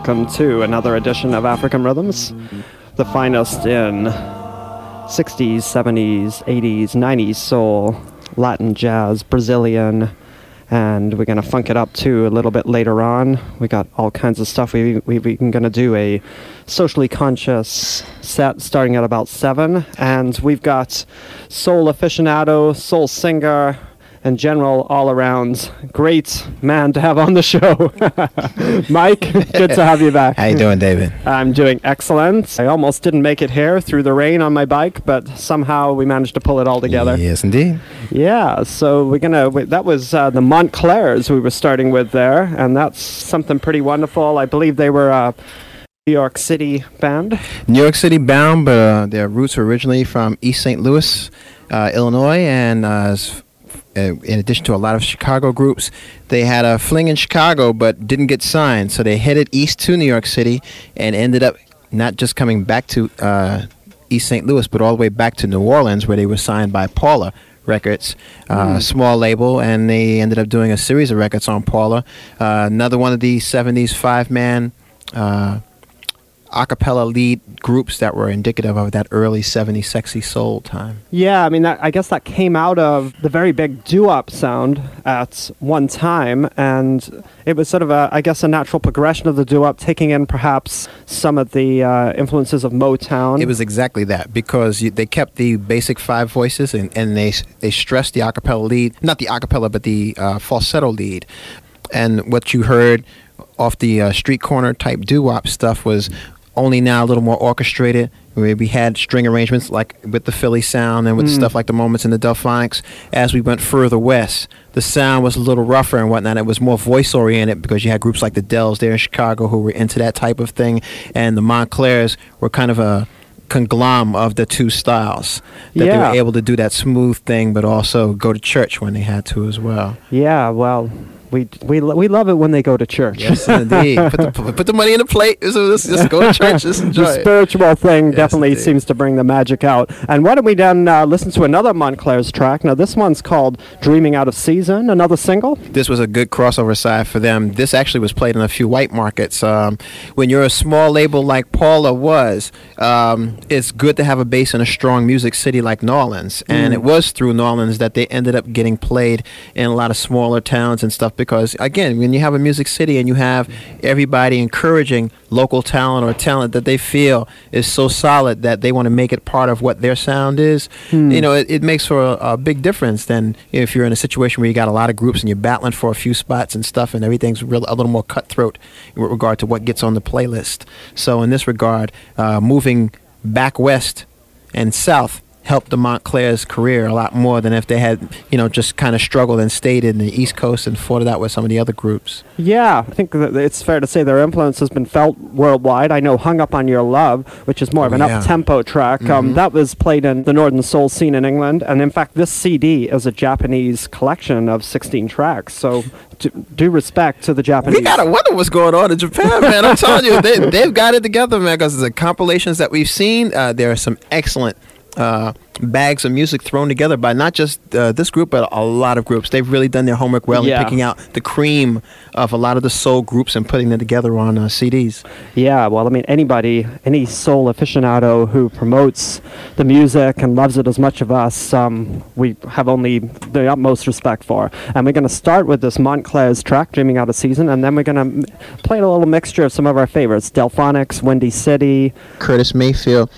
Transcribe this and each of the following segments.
welcome to another edition of African Rhythms, the finest in 60s, 70s, 80s, 90s soul, Latin jazz, Brazilian, and we're going to funk it up too a little bit later on. We got all kinds of stuff. We, we, we're going to do a socially conscious set starting at about 7, and we've got soul aficionado, soul singer, and general all around great man to have on the show. Mike, good to have you back. How you doing, David? I'm doing excellent. I almost didn't make it here through the rain on my bike, but somehow we managed to pull it all together. Yes, indeed. Yeah, so we're gonna. w- That was uh, the Montclairs we were starting with there, and that's something pretty wonderful. I believe they were a New York City band. New York City bound, but uh, their roots are originally from East St. Louis, uh, Illinois, and uh, s- uh, in addition to a lot of Chicago groups, they had a fling in Chicago, but didn't get signed. So they headed east to New York City and ended up not just coming back to uh, East St. Louis, but all the way back to New Orleans, where they were signed by Paula Records, uh, small label, and they ended up doing a series of records on Paula. Uh, another one of these '70s five-man. Uh, a cappella lead groups that were indicative of that early 70s sexy soul time. Yeah, I mean, that, I guess that came out of the very big doo-wop sound at one time, and it was sort of a, I guess, a natural progression of the doo-wop, taking in perhaps some of the uh, influences of Motown. It was exactly that because you, they kept the basic five voices and, and they they stressed the acapella lead, not the acapella, but the uh, falsetto lead. And what you heard off the uh, street corner type doo wop stuff was only now a little more orchestrated. We had string arrangements like with the Philly sound and with Mm. stuff like the moments in the Delfonics. As we went further west, the sound was a little rougher and whatnot. It was more voice oriented because you had groups like the Dells there in Chicago who were into that type of thing, and the Montclairs were kind of a conglomerate of the two styles. That they were able to do that smooth thing, but also go to church when they had to as well. yeah, well, we, we, we love it when they go to church. Yes, indeed. put, the, put the money in the plate. Let's just go to church. Just enjoy the it. spiritual thing Yes, definitely indeed. seems to bring the magic out. And why don't we then uh, listen to another Montclair's track? Now, this one's called Dreaming Out of Season, another single. this was a good crossover side for them. This actually was played in a few white markets. Um, when you're a small label like Paula was, um, it's good to have a base in a strong music city like New Orleans. And Mm. it was through New Orleans that they ended up getting played in a lot of smaller towns and stuff because, again, when you have a music city and you have everybody encouraging local talent or talent that they feel is so solid that they want to make it part of what their sound is, Hmm. you know, it, it makes for a, a big difference than if you're in a situation where you got a lot of groups and you're battling for a few spots and stuff, and everything's real, a little more cutthroat with regard to what gets on the playlist. So in this regard, uh, moving back west and south helped the Montclair's career a lot more than if they had, you know, just kind of struggled and stayed in the East Coast and fought it out with some of the other groups. Yeah, I think that it's fair to say their influence has been felt worldwide. I know "Hung Up on Your Love," which is more of Oh, an yeah. up-tempo track, um, Mhm. that was played in the Northern Soul scene in England, and in fact, this CD is a Japanese collection of 16 tracks. So, do respect to the Japanese. We gotta wonder what's going on in Japan, man. I'm telling you, they, they've got it together, man. Because the compilations that we've seen, uh, there are some excellent uh, bags of music thrown together by not just uh, this group, but a lot of groups. They've really done their homework well Yeah. in picking out the cream of a lot of the soul groups and putting them together on uh, CDs. Yeah, well, I mean, anybody, any soul aficionado who promotes the music and loves it as much of us, um, we have only the utmost respect for. And we're going to start with this Montclair's track, Dreaming Out of Season, and then we're going to play a little mixture of some of our favorites Delfonics, Windy City, Curtis Mayfield.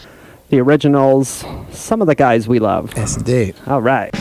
The originals, some of the guys we love. Yes, indeed. All right.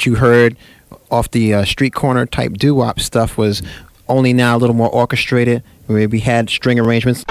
What you heard off the uh, street corner type doo wop stuff was only now a little more orchestrated. We had string arrangements.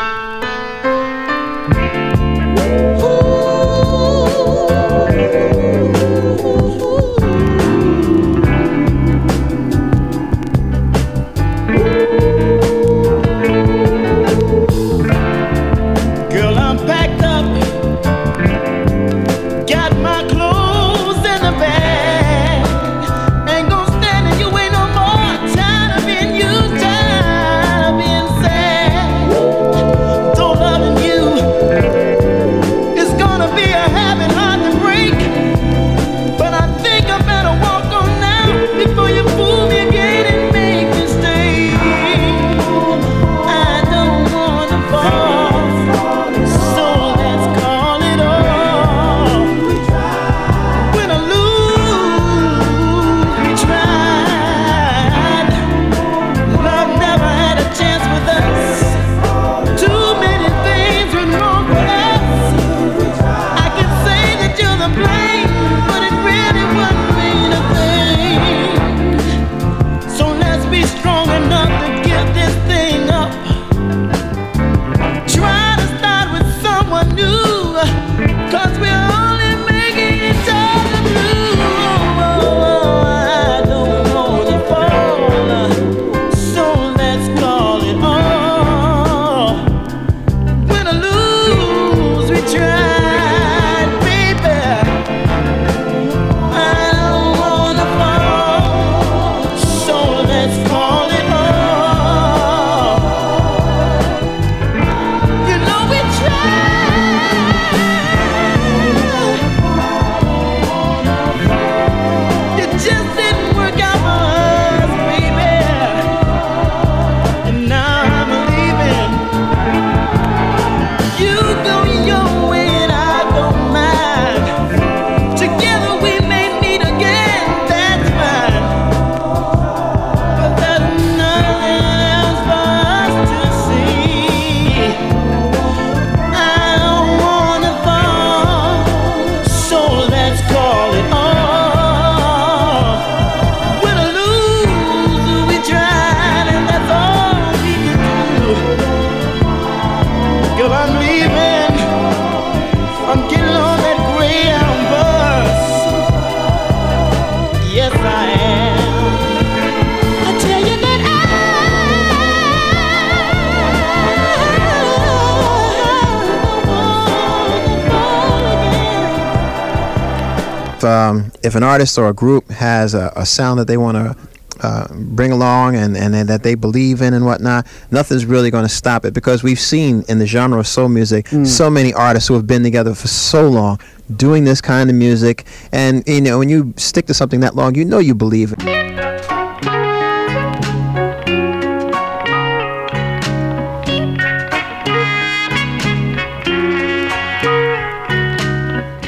If an artist or a group has a, a sound that they want to uh, bring along and, and, and that they believe in and whatnot, nothing's really going to stop it because we've seen in the genre of soul music so many artists who have been together for so long doing this kind of music. And, you know, when you stick to something that long, you know you believe it.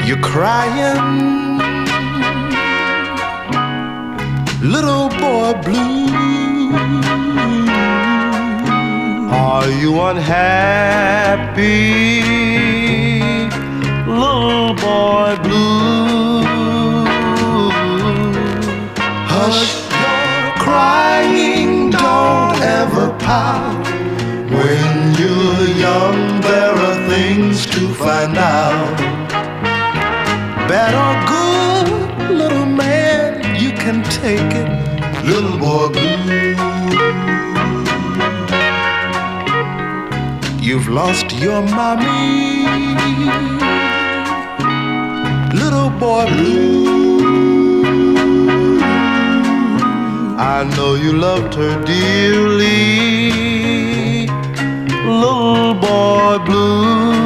You're crying, little boy blue. Are you unhappy, little boy blue? Hush your crying, don't ever pout. When you're young, there are things to find out. Bad or good, take it, little boy blue. You've lost your mommy, little boy blue. I know you loved her dearly, little boy blue.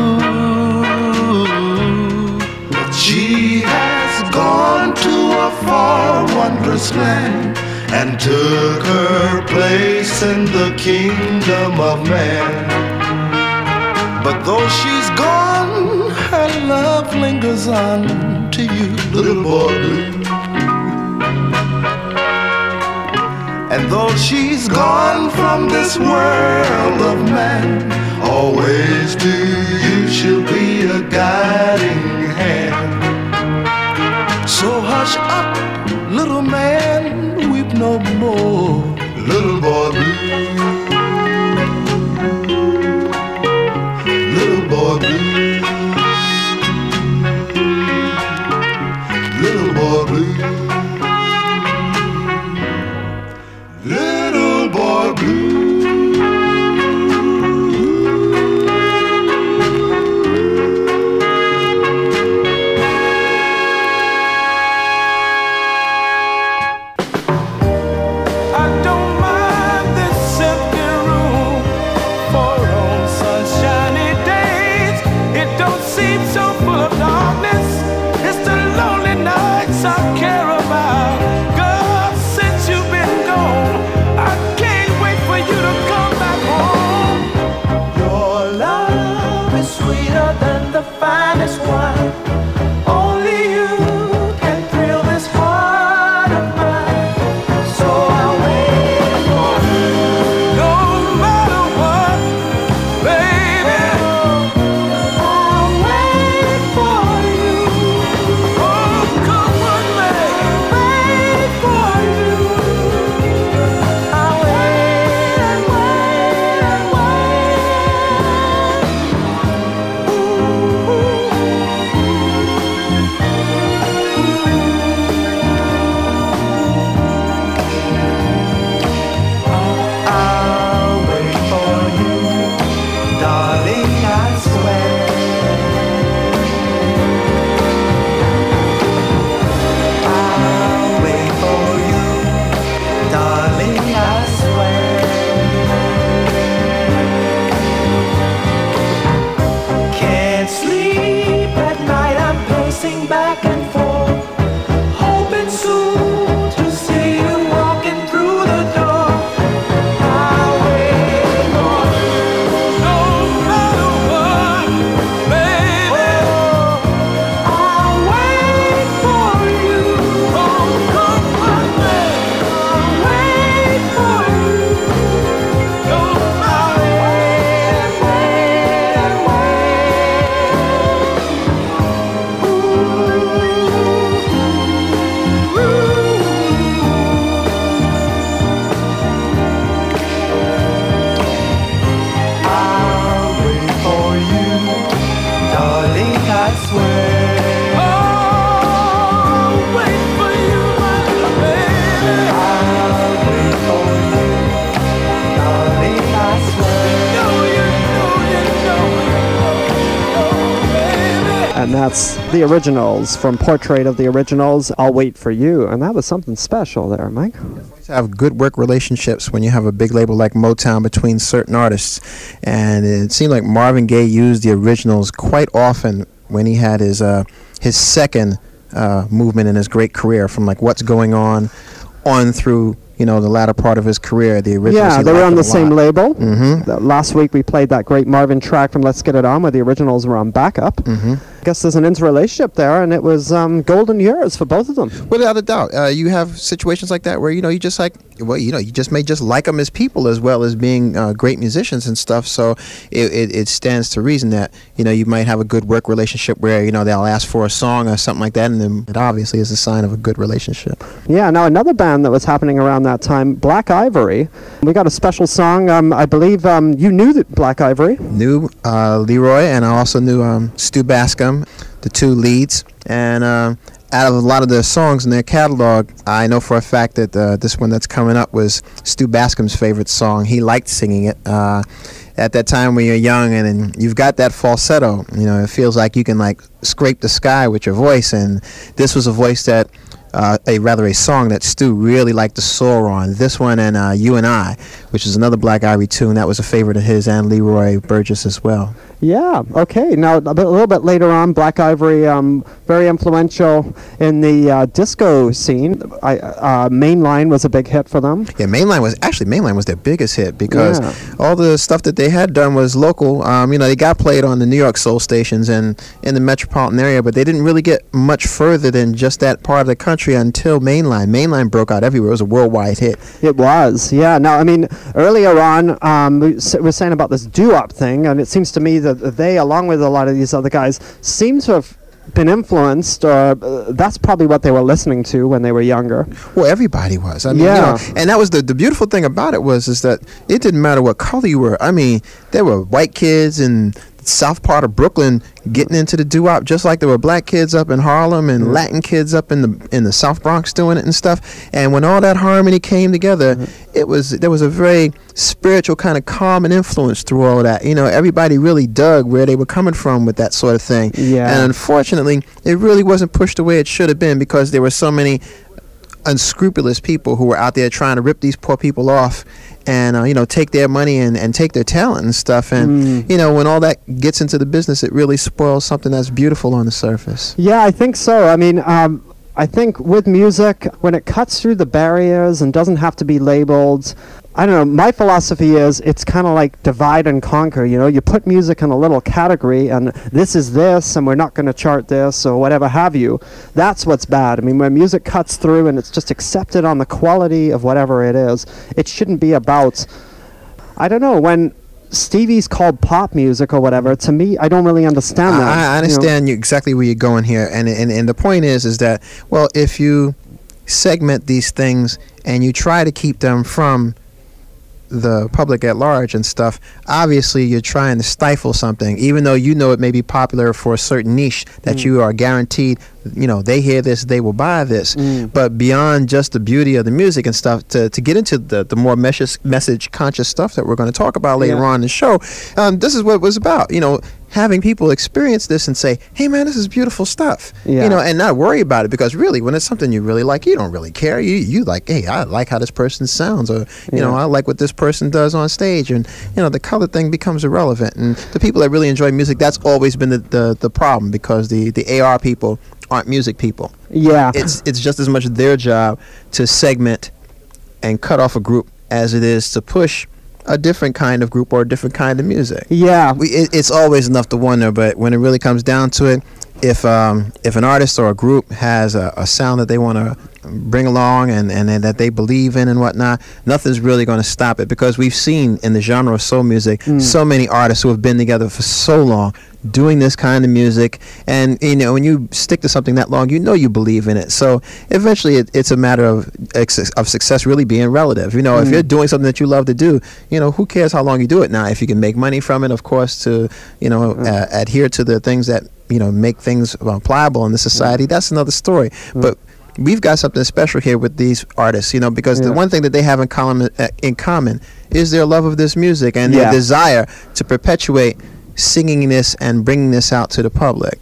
A far wondrous land and took her place in the kingdom of man. But though she's gone, her love lingers on to you, little boy. And though she's gone from this world of man, always to you she'll be a guiding hand. So hush up, Little man, weep no more. Little boy blue. Little boy blue. Full that's the originals from Portrait of the Originals, I'll Wait for You. And that was something special there, Mike. to have good work relationships when you have a big label like Motown between certain artists. And it seemed like Marvin Gaye used the originals quite often when he had his uh, his second uh, movement in his great career, from like What's Going On on through you know the latter part of his career. The originals. Yeah, they were on the same label. Mhm. Last week we played that great Marvin track from Let's Get It On, where the originals were on backup. Mhm. Guess there's an interrelationship there, and it was um, golden years for both of them. Without a doubt, uh, you have situations like that where you know you just like well, you know, you just may just like them as people as well as being uh, great musicians and stuff. So it, it, it stands to reason that you know you might have a good work relationship where you know they'll ask for a song or something like that, and then it obviously is a sign of a good relationship. Yeah, now another band that was happening around that time, Black Ivory. We got a special song. Um, I believe um, you knew that Black Ivory. Knew uh, Leroy, and I also knew um, Stu Bascombe, the two leads, and. Uh, out of a lot of their songs in their catalog, I know for a fact that uh, this one that's coming up was Stu Bascombe's favorite song. He liked singing it. Uh, at that time when you're young and, and you've got that falsetto, you know, it feels like you can like scrape the sky with your voice. And this was a voice that, uh, a rather a song that Stu really liked to soar on. This one and uh, You and I, which is another Black Ivory tune that was a favorite of his and Leroy Burgess as well. Yeah. Okay. Now a, bit, a little bit later on, Black Ivory, um, very influential in the uh, disco scene. I, uh, Mainline was a big hit for them. Yeah, Mainline was actually Mainline was their biggest hit because Yeah. all the stuff that they had done was local. Um, you know, they got played on the New York soul stations and in the metropolitan area, but they didn't really get much further than just that part of the country until Mainline. Mainline broke out everywhere. It was a worldwide hit. It was, yeah. Now, I mean, earlier on, um, we were saying about this doo-wop thing, and it seems to me that they, along with a lot of these other guys, seem to have been influenced, or uh, that's probably what they were listening to when they were younger. Well, everybody was. I mean, Yeah. you know, and that was the, the beautiful thing about it was is that it didn't matter what color you were. I mean, there were white kids the south part of Brooklyn getting into the doo-wop just like there were black kids up in Harlem and Latin kids up in the in the South Bronx doing it and stuff. And when all that harmony came together, uh-huh. it was there was a very spiritual kind of calm and influence through all that. You know, everybody really dug where they were coming from with that sort of thing. Yeah. And unfortunately, it really wasn't pushed the way it should have been because there were so many unscrupulous people who were out there trying to rip these poor people off and uh, you know take their money and, and take their talent and stuff. And you know when all that gets into the business it really spoils something that's beautiful on the surface. Yeah, I think so. I mean, um, I think with music, when it cuts through the barriers and doesn't have to be labeled, I don't know. My philosophy is it's kind of like divide and conquer. You know, you put music in a little category, and this is this, and we're not going to chart this or whatever have you. That's what's bad. I mean, when music cuts through and it's just accepted on the quality of whatever it is, it shouldn't be about. I don't know when. Stevie's called pop music or whatever. To me, I don't really understand that. I, I you know. understand exactly where you're going here, and, and and the point is, is that well, if you segment these things and you try to keep them from the public at large and stuff, obviously you're trying to stifle something, even though you know it may be popular for a certain niche that you are guaranteed, you know, they hear this, they will buy this. But beyond just the beauty of the music and stuff, to, to get into the, the more message, message conscious stuff that we're going to talk about later Yeah. on in the show, um, this is what it was about. You know, having people experience this and say, "Hey, man, this is beautiful stuff," Yeah. you know, and not worry about it because really, when it's something you really like, you don't really care. You you like, hey, I like how this person sounds, or you know, I like what this person does on stage, and you know, the color thing becomes irrelevant. And the people that really enjoy music, that's always been the the, the problem because the the AR people aren't music people. Yeah. It's it's just as much their job to segment and cut off a group as it is to push a different kind of group or a different kind of music yeah. we, it, it's always enough to wonder, but when it really comes down to it, if um, if an artist or a group has a, a sound that they want to bring along and, and, and that they believe in and whatnot, nothing's really going to stop it because we've seen in the genre of soul music so many artists who have been together for so long doing this kind of music. And you know when you stick to something that long you know you believe in it. So eventually it, it's a matter of of success really being relative. You know if you're doing something that you love to do you know who cares how long you do it? Now if you can make money from it of course to you know uh, adhere to the things that you know make things uh, pliable in the society that's another story. But we've got something special here with these artists you know because the one thing that they have in common uh, in common is their love of this music and Yeah. their desire to perpetuate singing this and bringing this out to the public.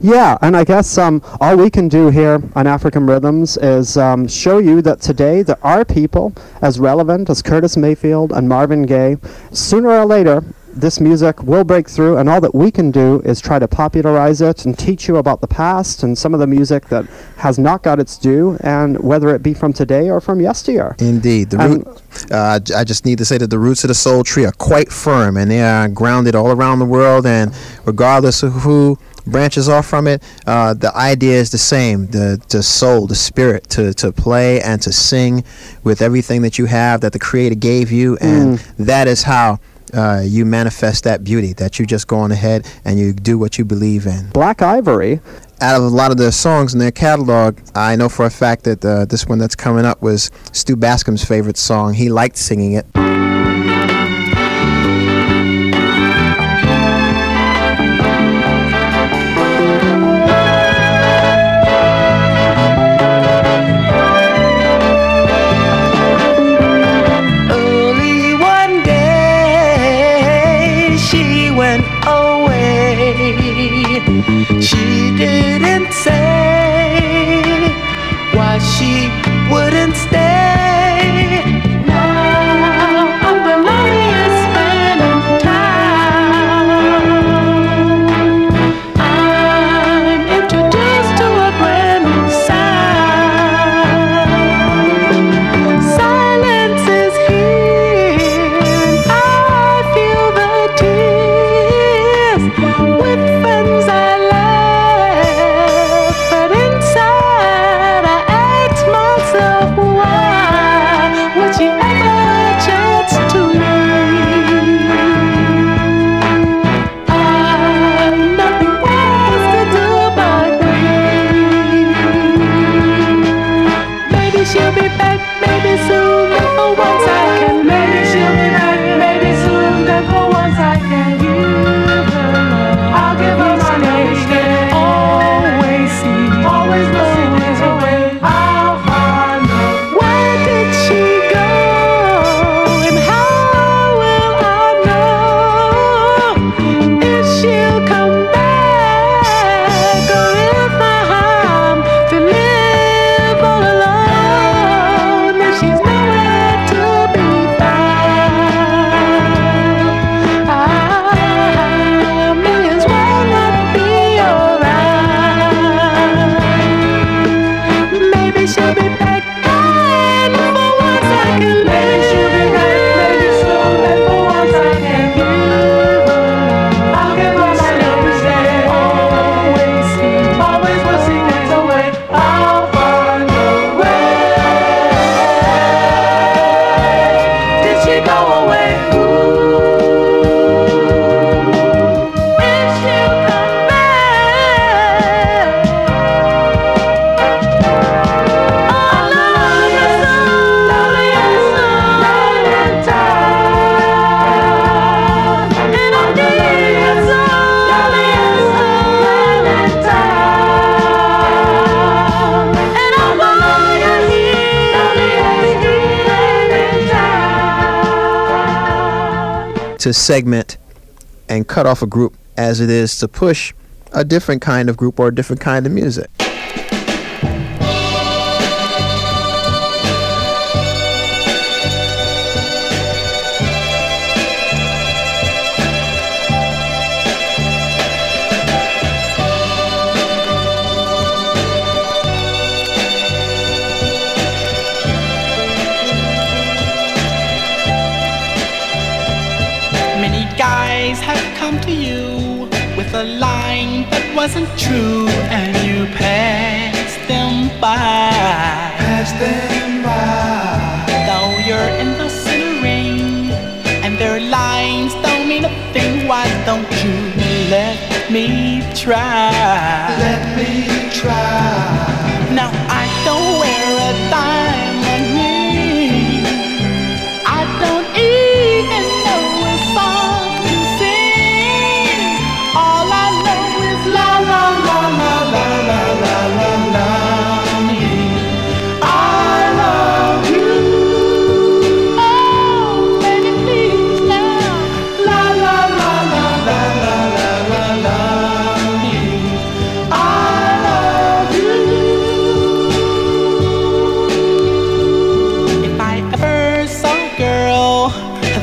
Yeah, and I guess um, all we can do here on African Rhythms is um, show you that today there are people as relevant as Curtis Mayfield and Marvin Gaye. Sooner or later, this music will break through, and all that we can do is try to popularize it and teach you about the past and some of the music that has not got its due, and whether it be from today or from yesteryear. Indeed, the root. Uh, I just need to say that the roots of the soul tree are quite firm, and they are grounded all around the world. And regardless of who branches off from it, uh, the idea is the same: the the soul, the spirit, to to play and to sing with everything that you have that the Creator gave you, and that is how. Uh, you manifest that beauty that you just go on ahead and you do what you believe in Black Ivory, out of a lot of their songs in their catalog, I know for a fact that uh, this one that's coming up was Stu Bascombe's favorite song. He liked singing it. To segment and cut off a group as it is to push a different kind of group or a different kind of music.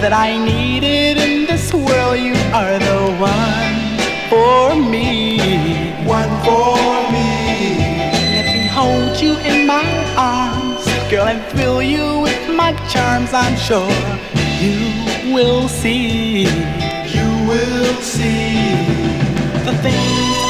That I needed in this world, you are the one for me. One for me. Let me hold you in my arms, girl, and thrill you with my charms. I'm sure you will see. You will see. The things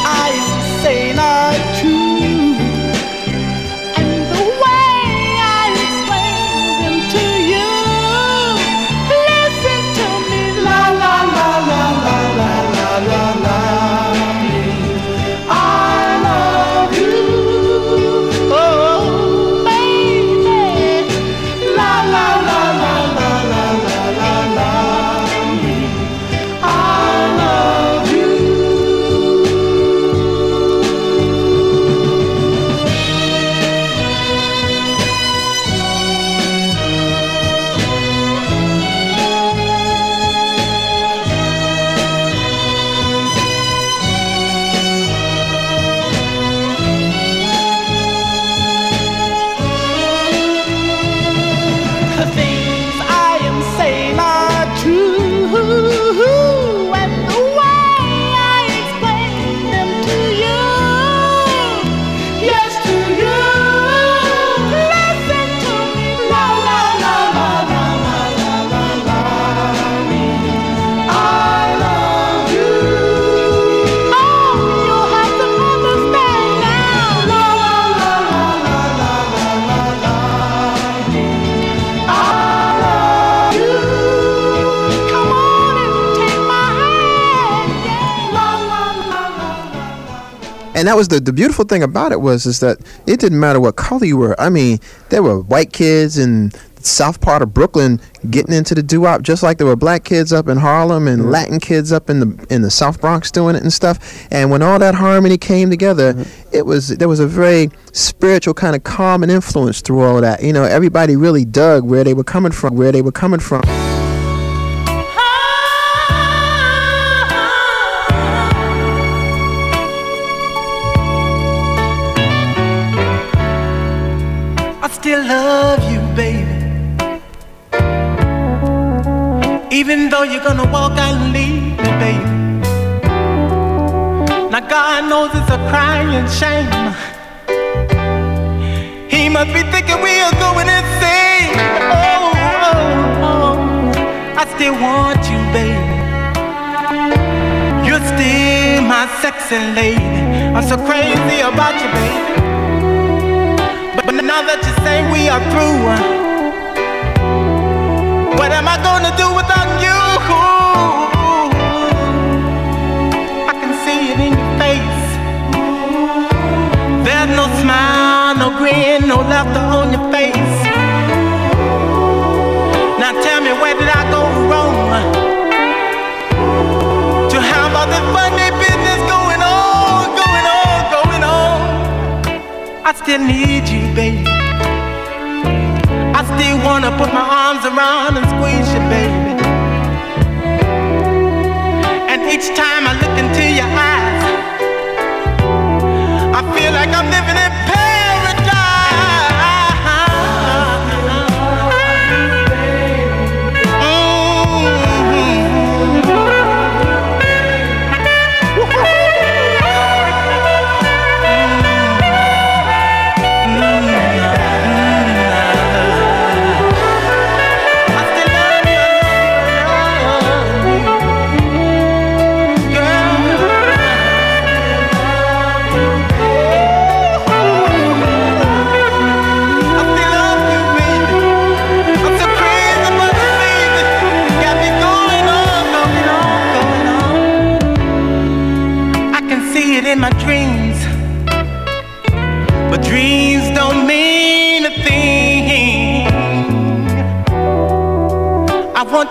And that was the, the beautiful thing about it was is that it didn't matter what color you were. I mean, there were white kids in the south part of Brooklyn getting into the doo-wop just like there were black kids up in Harlem and mm-hmm. Latin kids up in the in the South Bronx doing it and stuff. And when all that harmony came together, mm-hmm. it was there was a very spiritual kind of calm and influence through all of that. You know, everybody really dug where they were coming from, where they were coming from. Still love you, baby. Even though you're gonna walk out and leave me, baby. Now God knows it's a crying shame. He must be thinking we are going insane. Oh, oh, oh. I still want you, baby. You're still my sexy lady. I'm so crazy about you, baby. Now that you say we are through, what am I gonna do without you? I can see it in your face. There's no smile, no grin, no laughter on your face. I still need you, baby. I still wanna put my arms around and squeeze you, baby. And each time I look into your eyes, I feel like I'm living in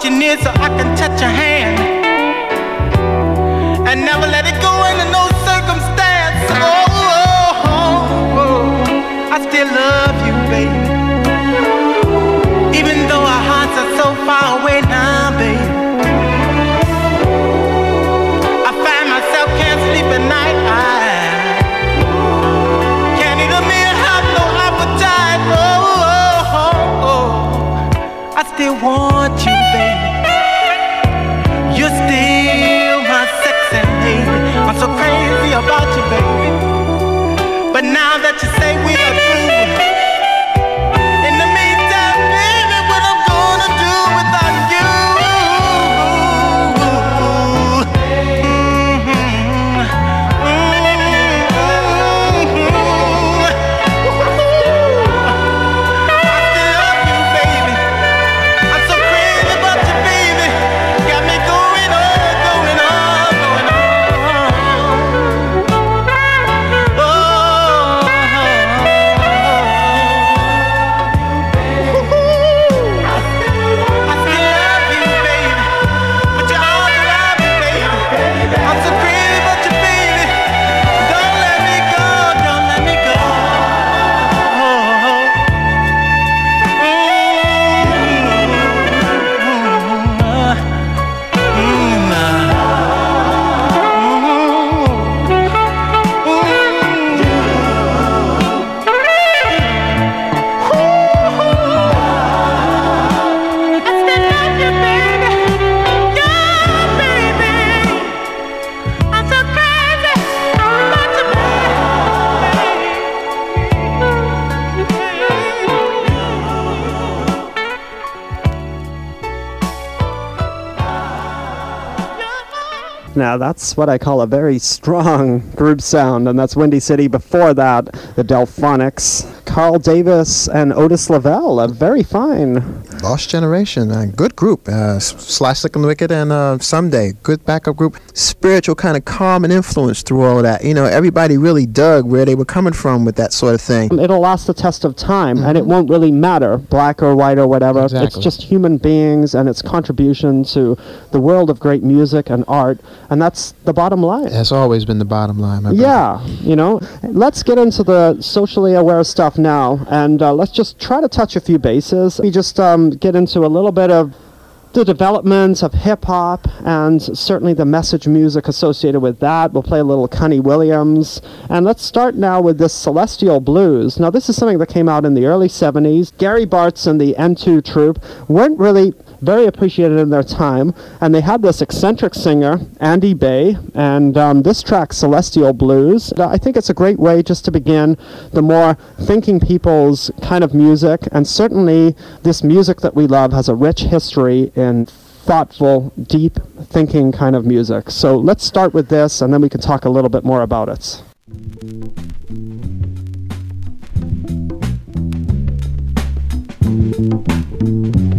you so I can touch your hand Now that's what I call a very strong group sound, and that's Windy City. Before that, the Delfonics, Carl Davis and Otis Lavelle, a very fine Lost Generation, a good group. Uh, Slash Slick and Wicked and uh, Someday, good backup group. Spiritual kind of calm and influence through all of that. You know, everybody really dug where they were coming from with that sort of thing. It'll last the test of time, mm-hmm. and it mm-hmm. won't really matter, black or white or whatever. Exactly. It's just human beings and its contribution to the world of great music and art, and that's the bottom line. That's always been the bottom line. yeah, you know. Let's get into the socially aware stuff now, and uh, let's just try to touch a few bases. We just um, get into a little bit of the developments of hip hop and certainly the message music associated with that. We'll play a little Connie Williams. And let's start now with this Celestial Blues. Now, this is something that came out in the early 70s. Gary Bartz and the Ntu Troop weren't really very appreciated in their time. And they had this eccentric singer, Andy Bey, and um, this track, Celestial Blues. I think it's a great way just to begin the more thinking people's kind of music. And certainly, this music that we love has a rich history in thoughtful, deep thinking kind of music. So let's start with this, and then we can talk a little bit more about it. Expand your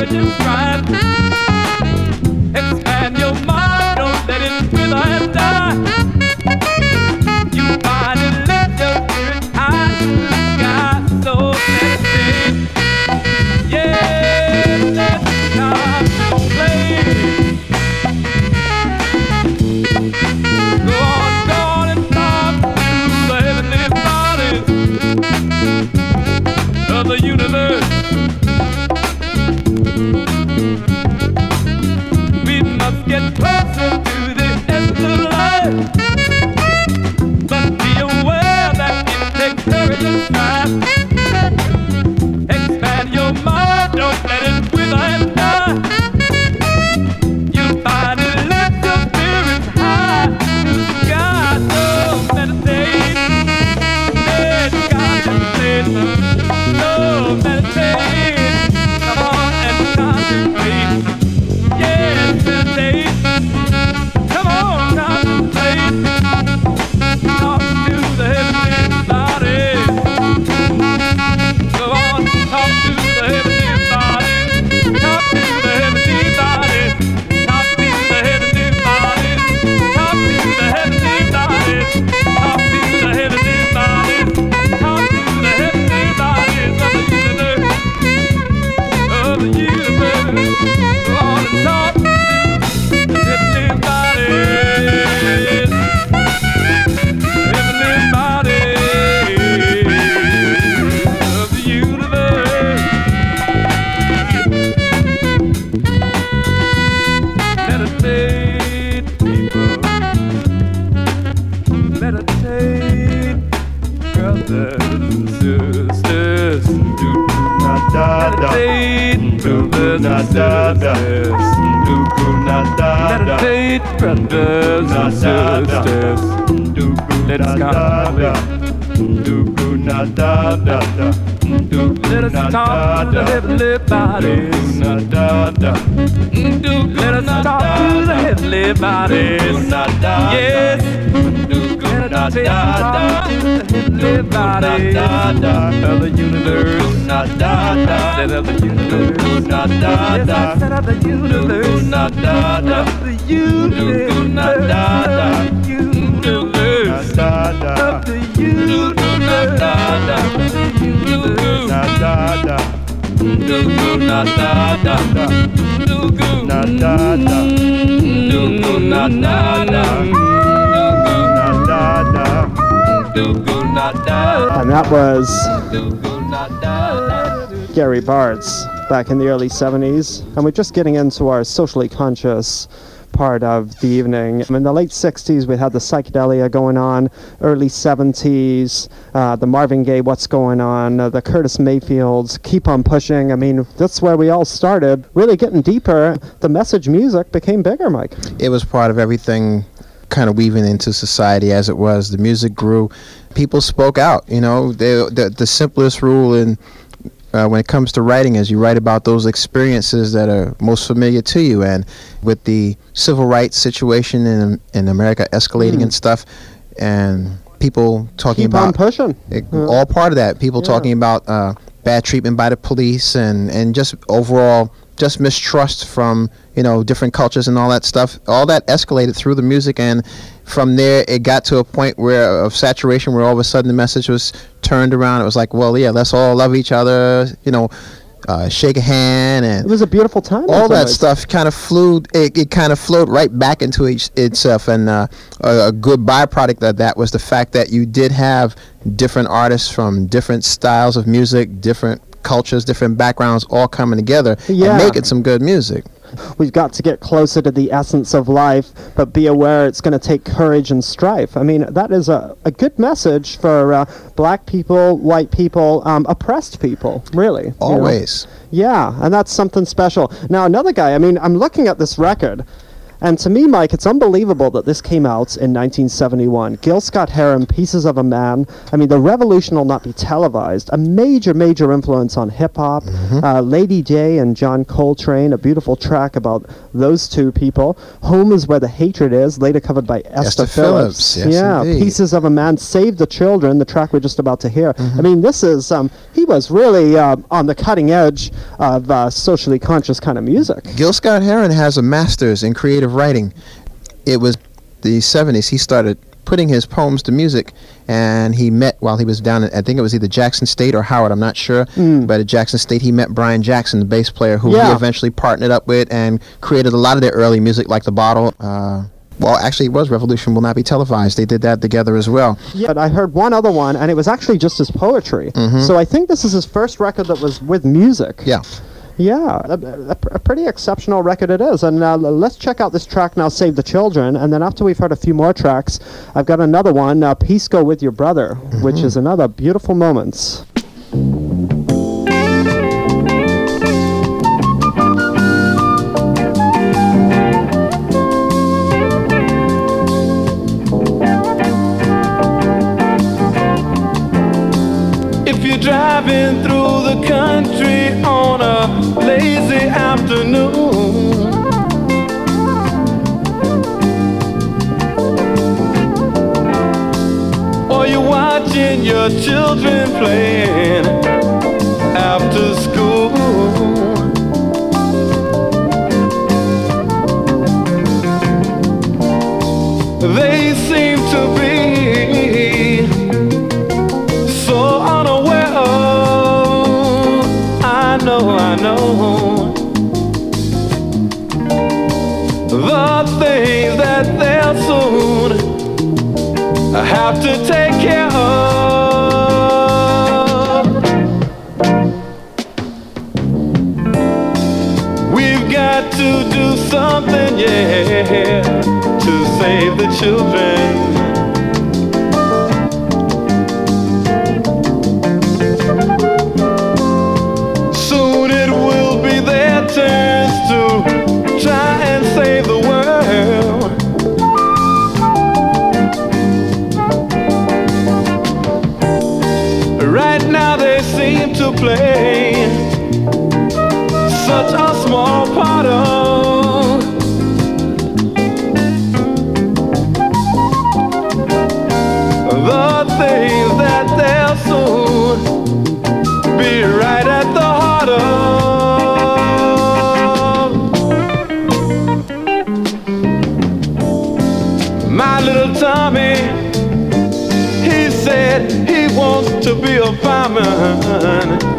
it takes courage universe. Said of the universe. Yes, I said of the universe. Of the universe. Of the universe. Of the universe. And that was Gary Bartz back in the early 70s. And we're just getting into our socially conscious part of the evening. In the late 60s, we had the psychedelia going on, early 70s, uh, the Marvin Gaye What's Going On, uh, the Curtis Mayfields, Keep on Pushing. I mean, that's where we all started. Really getting deeper, the message music became bigger, Mike. It was part of everything kind of weaving into society as it was. The music grew. People spoke out. You know, they, the, the simplest rule in uh, when it comes to writing is you write about those experiences that are most familiar to you. And with the civil rights situation in in America escalating and stuff, and people talking Keep on about pushing. it, all part of that. People Yeah. talking about uh, bad treatment by the police and, and just overall just mistrust from you know different cultures and all that stuff. All that escalated through the music, and from there it got to a point where of saturation, where all of a sudden the message was turned around. It was like, well, yeah, let's all love each other. You know, uh, shake a hand and It was a beautiful time. all that stuff kind of flew it, it kind of flowed right back into each, itself and uh, a, a good byproduct of that was the fact that you did have different artists from different styles of music different cultures different backgrounds all coming together Yeah. and making some good music We've got to get closer to the essence of life, but be aware it's going to take courage and strife. I mean, that is a, a good message for uh, black people, white people, um, oppressed people, really. you know? always Yeah, and that's something special. Now, another guy, I mean, I'm looking at this record, and to me, Mike, it's unbelievable that this came out in 1971. Gil Scott Heron, Pieces of a Man. I mean, the revolution will not be televised. A major, major influence on hip hop. Uh, Lady Day and John Coltrane, a beautiful track about those two people. Home is Where the Hatred Is, later covered by Esther, Esther Phillips, yes, yeah, indeed. Pieces of a Man, Save the Children, the track we're just about to hear. I mean, this is, um, he was really uh, on the cutting edge of uh, socially conscious kind of music. Gil Scott Heron has a master's in creative writing. It was the 70s. He started putting his poems to music, and he met while he was down at, I think it was either Jackson State or Howard, I'm not sure. But at Jackson State, he met Brian Jackson, the bass player, who Yeah. he eventually partnered up with and created a lot of their early music, like The Bottle. Uh, well, actually, it was Revolution Will Not Be Televised. They did that together as well. Yeah, but I heard one other one, and it was actually just his poetry. So I think this is his first record that was with music. Yeah. Yeah, a, a- a pretty exceptional record it is. And uh, let's check out this track now, Save the Children. And then after we've heard a few more tracks, I've got another one, uh, Peace Go With Your Brother, which is another beautiful moments. If you're driving through the country on a lazy afternoon, or you're watching your children playing after school. Something, yeah, to save the children. The things that they'll soon be right at the heart of my little Tommy. He said he wants to be a fireman.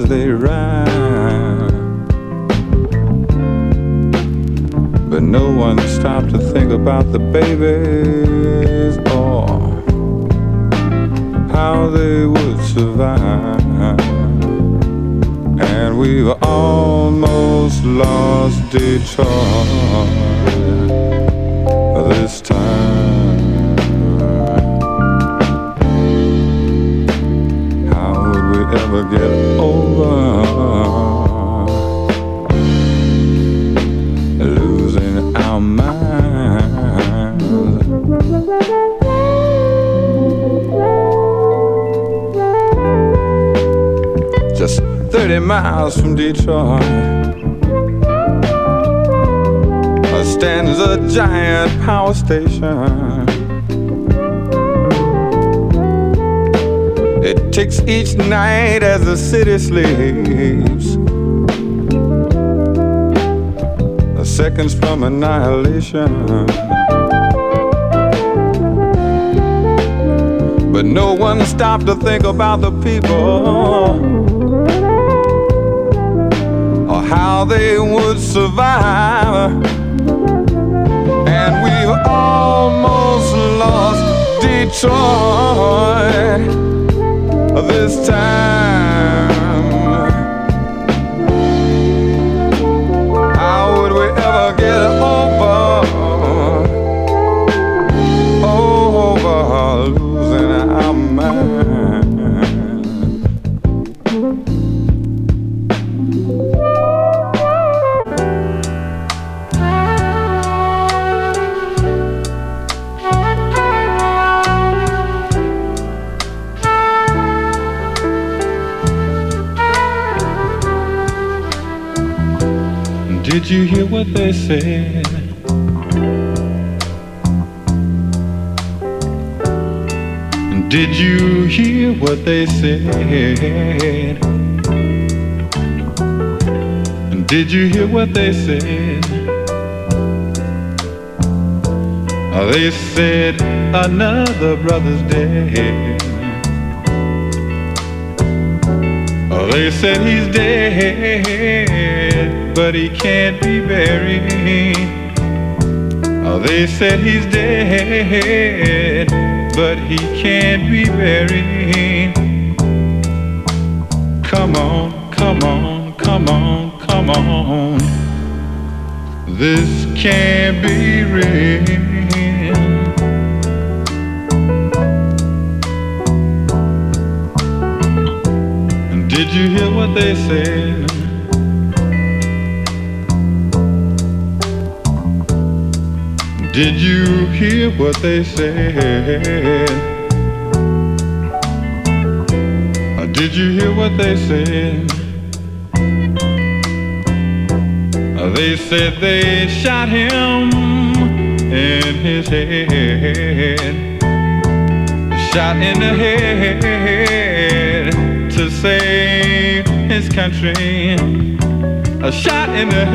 As they ran. But no one stopped to think about the babies or how they would survive. And we were almost lost Detroit this would we ever get over? losing our minds. Just 30 miles from Detroit stands a giant power station. Ticks each night as the city sleeps. seconds from annihilation. But no one stopped to think about the people or how they would survive. And we've almost lost Detroit this time. How would we ever get over? Said? Did you hear what they said? Did you hear what they said? They said another brother's dead. They said he's dead, but he can't be buried. Oh, They said he's dead, but he can't be buried. Come on, come on, come on, come on. This can't be real. Did you hear what they said? Did you hear what they said? Did you hear what they said? They said they shot him in his head, shot in the head to save his country, a shot in the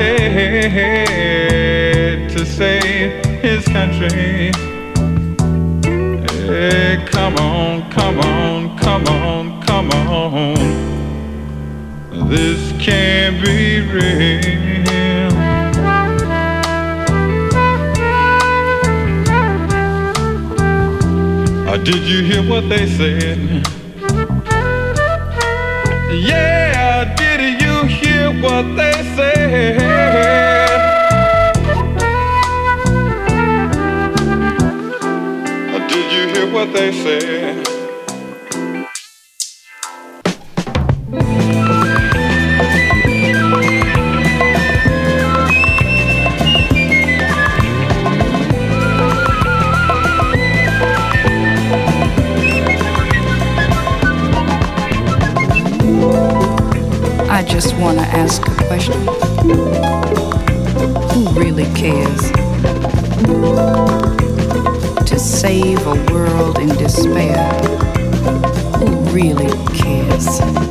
head to save country. Hey, come on, come on, come on, come on. This can't be real. Or did you hear what they said? Yeah, did you hear what they said? What they said? I just want to ask a question. Who really cares? Save a world in despair, who really cares?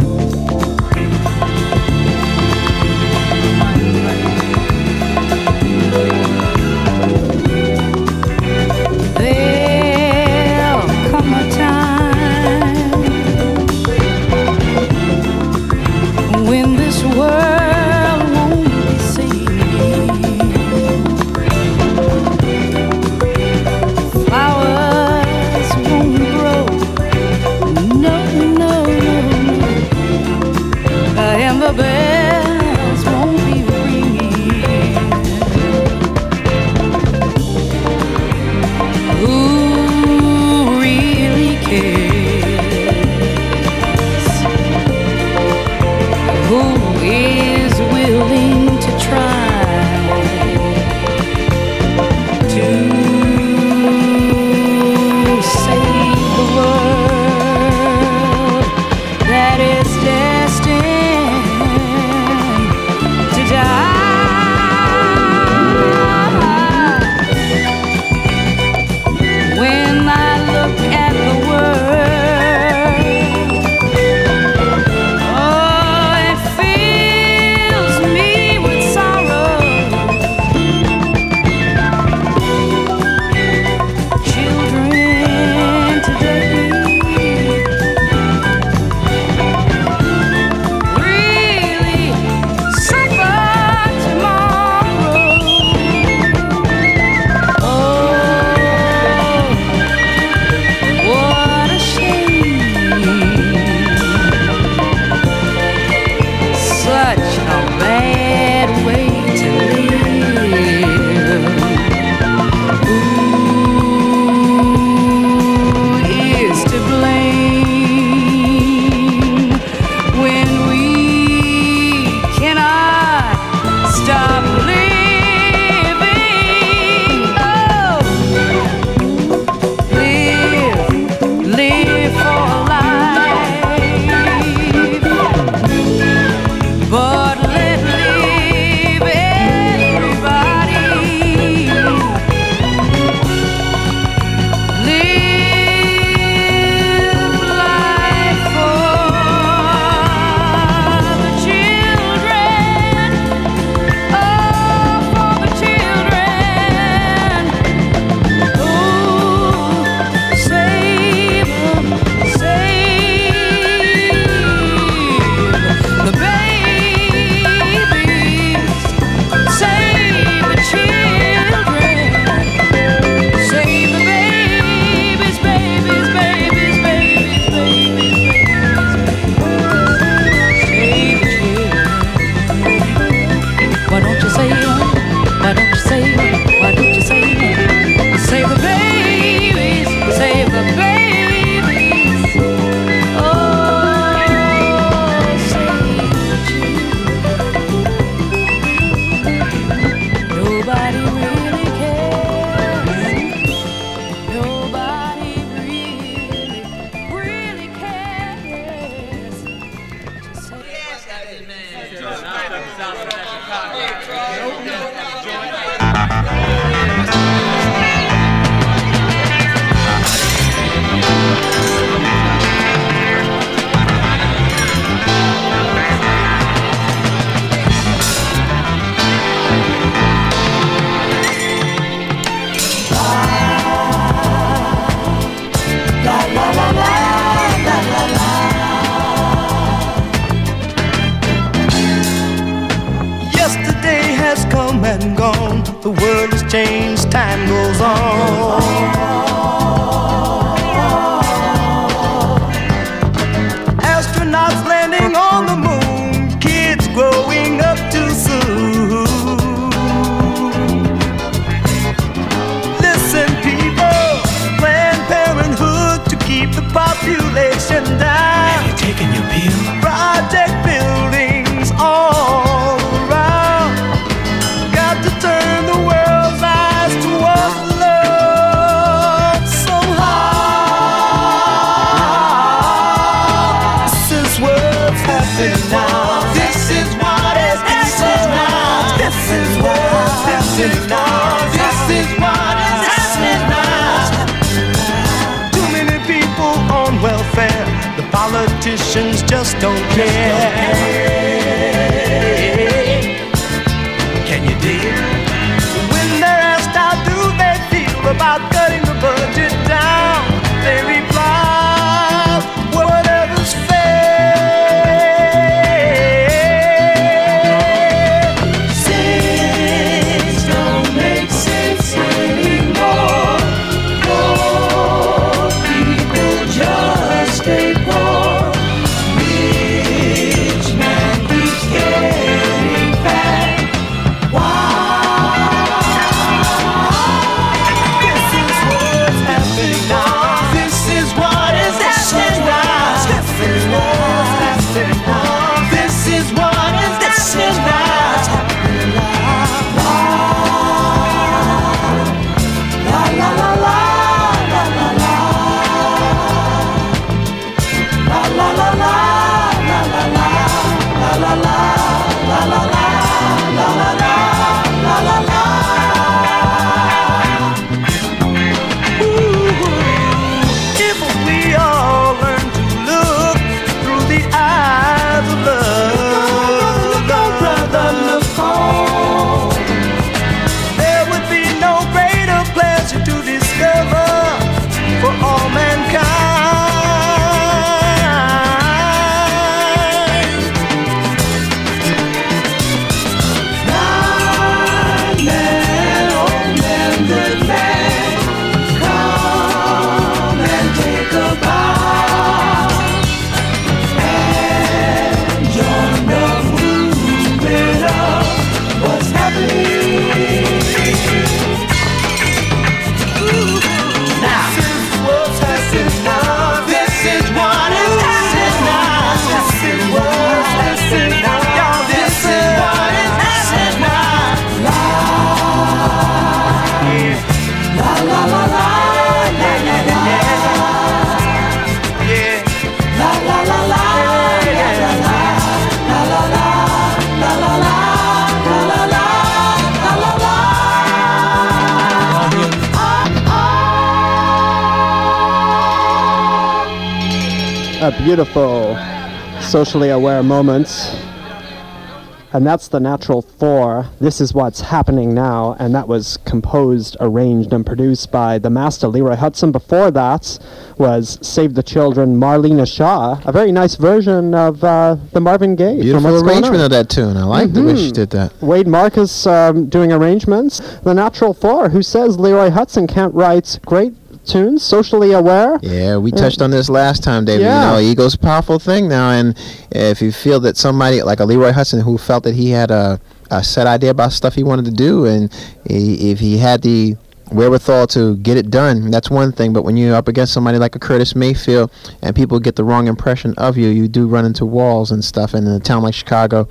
Beautiful socially aware moments. And that's the natural four. This is what's happening now. And that was composed, arranged, and produced by the master Leroy Hudson. Before that was Save the Children, Marlena Shaw. A very nice version of uh, the Marvin Gaye. Beautiful arrangement of that tune. I like the way she did that. Wade Marcus um, doing arrangements. The Natural Four, who says Leroy Hudson can't write great tunes, socially aware. Yeah, we touched on this last time, David. Yeah. You know, ego's a powerful thing now, and if you feel that somebody like a Leroy Hudson who felt that he had a, a set idea about stuff he wanted to do, and he, if he had the wherewithal to get it done, that's one thing. But when you're up against somebody like a Curtis Mayfield, and people get the wrong impression of you, you do run into walls and stuff. And in a town like Chicago,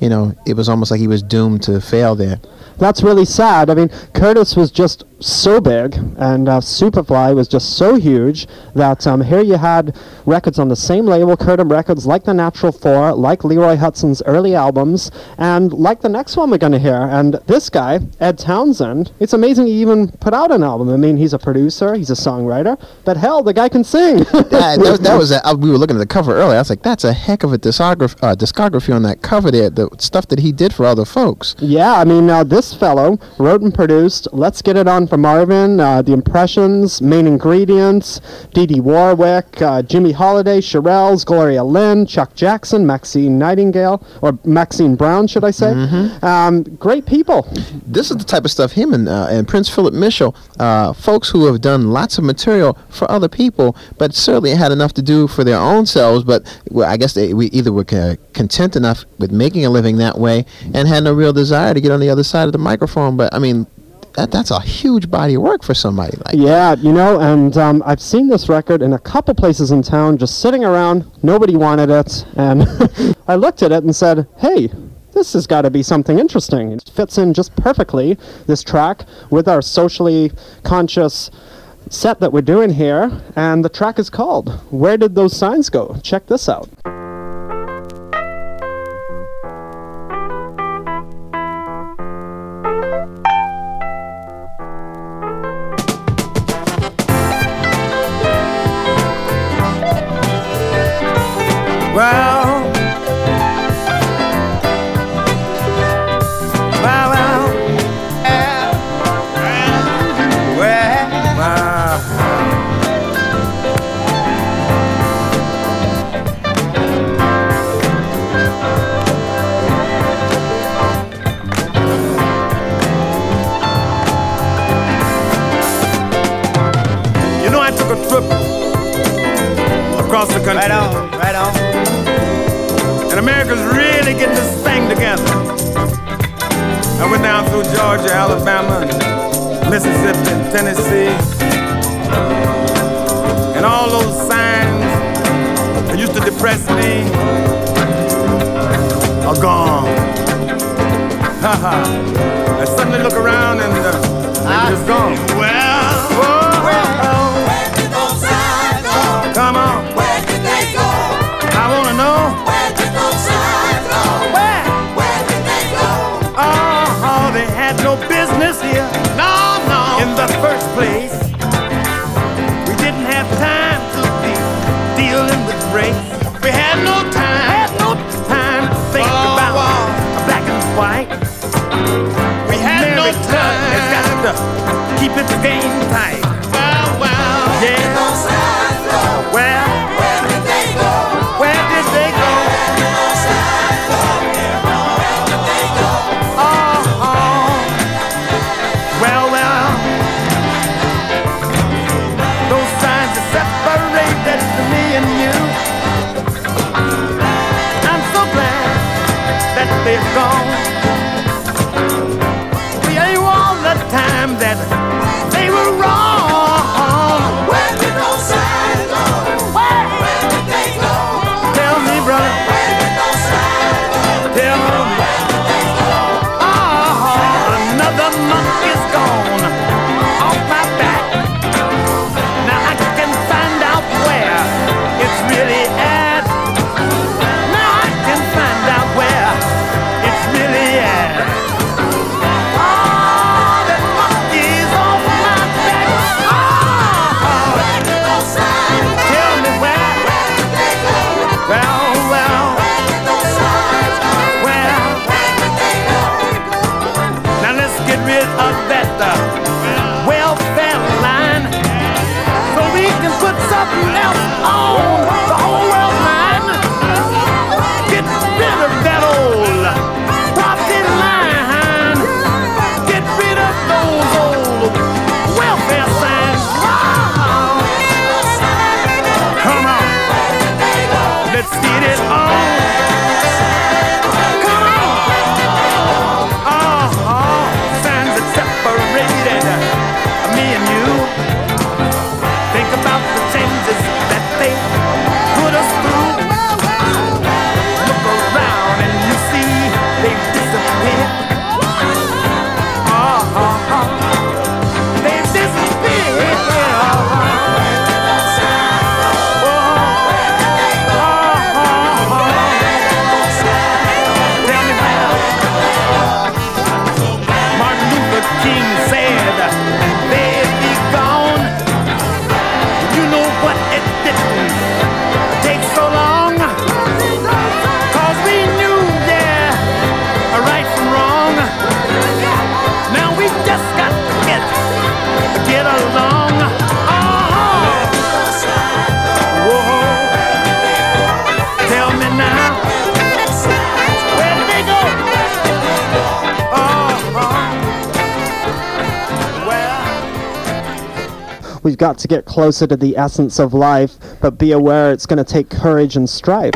you know, it was almost like he was doomed to fail there. That's really sad. I mean, Curtis was just so big, and uh, Superfly was just so huge that um, here you had records on the same label, Curtis Records, like The Natural Four, like Leroy Hudson's early albums, and like the next one we're going to hear. And this guy, Ed Townsend, it's amazing he even put out an album. I mean, he's a producer, he's a songwriter, but hell, the guy can sing. that, that was, that was a, uh, we were looking at the cover earlier. I was like, that's a heck of a discography, uh, discography on that cover there. The stuff that he did for other folks. Yeah, I mean, this fellow wrote and produced Let's Get It On Marvin, uh, The Impressions, Main Ingredients, Dee Dee Warwick, uh, Jimmy Holiday, Shirelles, Gloria Lynne, Chuck Jackson, Maxine Nightingale, or Maxine Brown, should I say. Mm-hmm. Um, great people. This is the type of stuff him and, uh, and Prince Philip Mitchell, uh, folks who have done lots of material for other people, but certainly had enough to do for their own selves. But well, I guess they, we either were content enough with making a living that way and had no real desire to get on the other side of the microphone. But I mean, that that's a huge body of work for somebody like yeah you know and um, i've seen this record in a couple places in town just sitting around nobody wanted it and i looked at it and said hey this has got to be something interesting. It fits in just perfectly this track with our socially conscious set that we're doing here and the track is called where did those signs go? Check this out. Got to get closer to the essence of life, but be aware it's going to take courage and strife.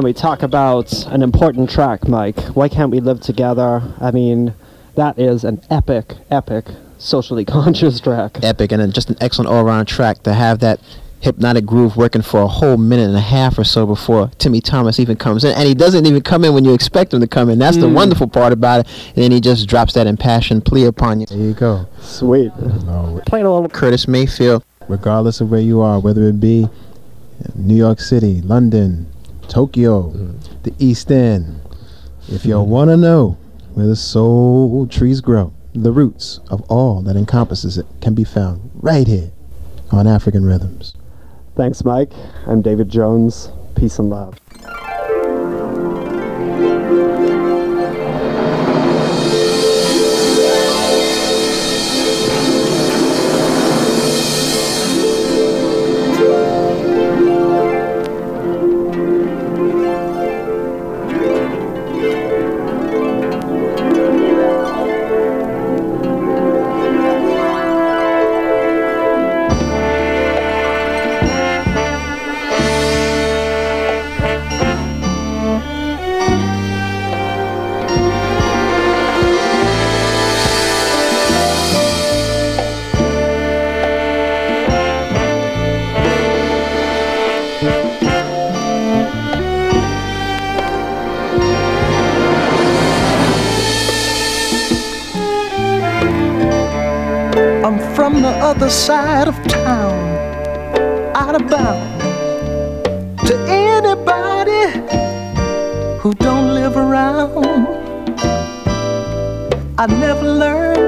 And we talk about an important track, Mike. Why can't we live together? I mean, that is an epic, epic, socially conscious track. Epic and then just an excellent all-around track to have that hypnotic groove working for a whole minute and a half or so before Timmy Thomas even comes in, and he doesn't even come in when you expect him to come in. That's the Mm. wonderful part about it. And then he just drops that impassioned plea upon you. There you go. Sweet. No, Playing a little Curtis Mayfield. regardless of where you are, whether it be New York City, London, Tokyo, the East End, if y'all mm-hmm. want to know where the soul trees grow, the roots of all that encompasses it can be found right here on African Rhythms. Thanks, Mike. I'm David Jones. Peace and love.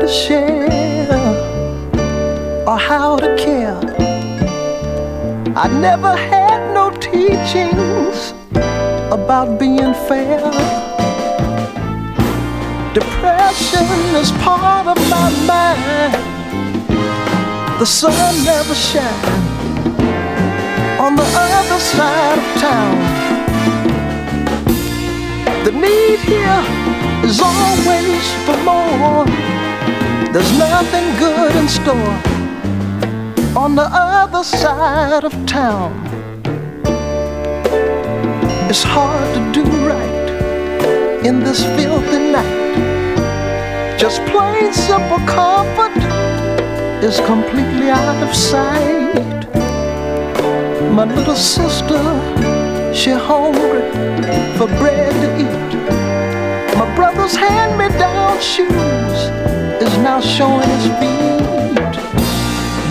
To share or how to care. I never had no teachings about being fair. Depression is part of my mind. The sun never shines on the other side of town. The need here is always for more. There's nothing good in store on the other side of town. It's hard to do right in this filthy night. Just plain simple comfort is completely out of sight. My little sister, she hungry for bread to eat. My brother's hand-me-down shoes now showing his feet.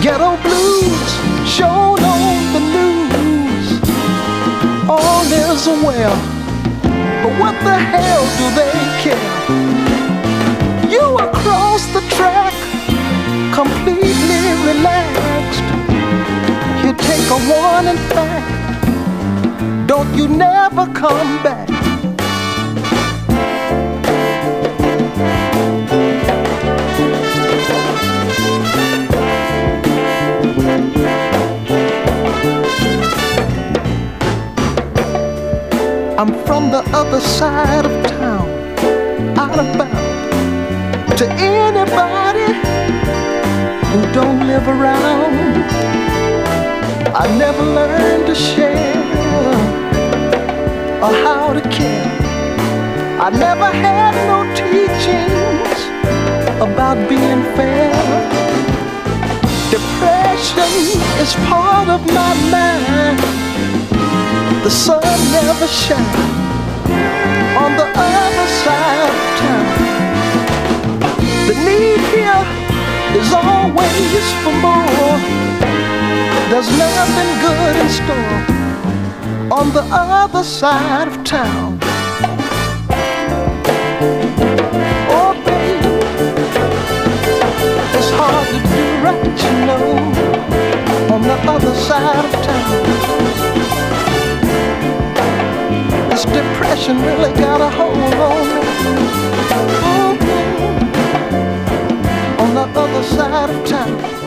Ghetto blues shown on the news. All is well, but what the hell do they care? You across the track, completely relaxed. You take a warning fact. Don't you never come back. I'm from the other side of town, out of bounds. To anybody who don't live around, I never learned to share or how to care. I never had no teachings about being fair. Depression is part of my mind. The sun never shines on the other side of town. The need here is always for more. There's nothing good in store on the other side of town. Oh, baby, it's hard to do right, you know, on the other side of town. passion really got a hold on me. Mm-hmm. On the other side of town.